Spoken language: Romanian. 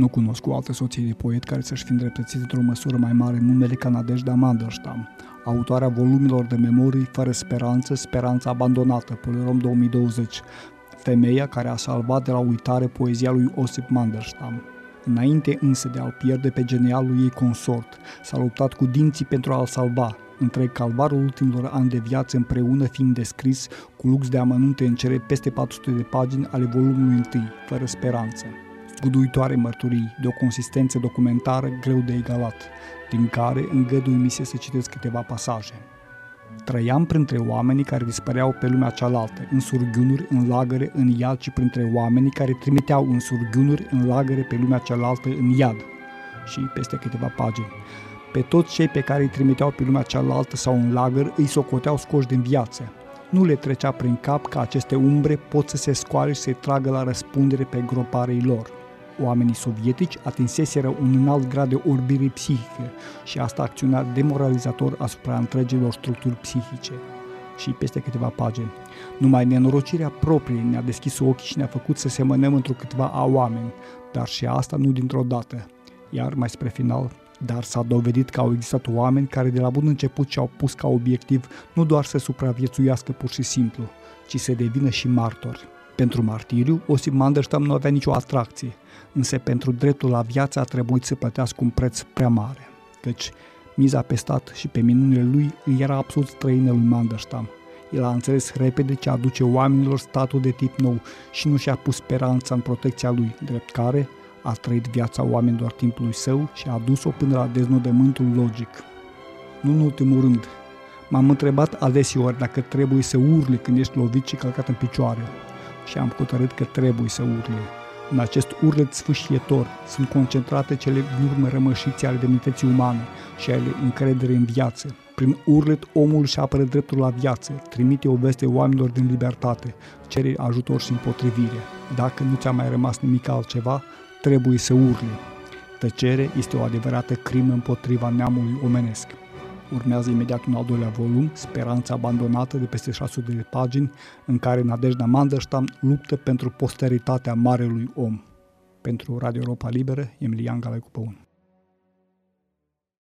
Nu cunosc o altă soție de poet care să-și fi îndreptățit într-o măsură mai mare numele ca Nadejda Mandelstam, autoarea volumilor de memorii Fără speranță, speranța abandonată, Polerom 2020, femeia care a salvat de la uitare poezia lui Osip Mandelstam. Înainte însă de a-l pierde pe genialul ei consort, s-a luptat cu dinții pentru a-l salva, întreg calvarul ultimilor ani de viață împreună fiind descris cu lux de amănunte în cele peste 400 de pagini ale volumului întâi, fără speranță. Zguduitoare mărturii de o consistență documentară greu de egalat, din care îngădui se să citesc câteva pasaje. Trăiam printre oamenii care dispăreau pe lumea cealaltă, în surghiunuri, în lagăre, în iad și printre oamenii care trimiteau în surghiunuri, în lagăre pe lumea cealaltă, în iad. Și peste câteva pagini. Pe toți cei pe care îi trimiteau pe lumea cealaltă sau în lagăr îi socoteau scoși din viață. Nu le trecea prin cap că aceste umbre pot să se scoale și să-i tragă la răspundere pe groparei lor. Oamenii sovietici atinseseră un înalt grad de orbire psihică și asta acționa demoralizator asupra întregilor structuri psihice. Și peste câteva pagini. Numai nenorocirea proprie ne-a deschis ochii și ne-a făcut să semănăm într-o câteva a oameni, dar și asta nu dintr-o dată. Iar mai spre final, dar s-a dovedit că au existat oameni care de la bun început și-au pus ca obiectiv nu doar să supraviețuiască pur și simplu, ci să devină și martori. Pentru martiriu, Osip Mandelstam nu avea nicio atracție, însă pentru dreptul la viață a trebuit să plătească un preț prea mare, căci miza pe stat și pe minunile lui îi era absolut străină lui Mandelstam. El a înțeles repede ce aduce oamenilor statul de tip nou și nu și-a pus speranța în protecția lui, drept care a trăit viața oamenilor timpului său și a dus-o până la deznodământul logic. Nu în ultimul rând, m-am întrebat adeseori dacă trebuie să urli când ești lovit și călcat în picioare și am hotărât că trebuie să urli. În acest urlet sfâșietor sunt concentrate cele din urmă rămășițe ale demnității umane și ale încredere în viață. Prin urlet omul și apără dreptul la viață, trimite o veste oamenilor din libertate, cere ajutor și împotrivire. Dacă nu ți-a mai rămas nimic altceva, trebuie să urli. Tăcere este o adevărată crimă împotriva neamului omenesc. Urmează imediat un al doilea volum, Speranța abandonată de peste 600 de pagini, în care Nadejda Mandelstam luptă pentru posteritatea marelui om. Pentru Radio Europa Liberă, Emilian Galaicu Păun.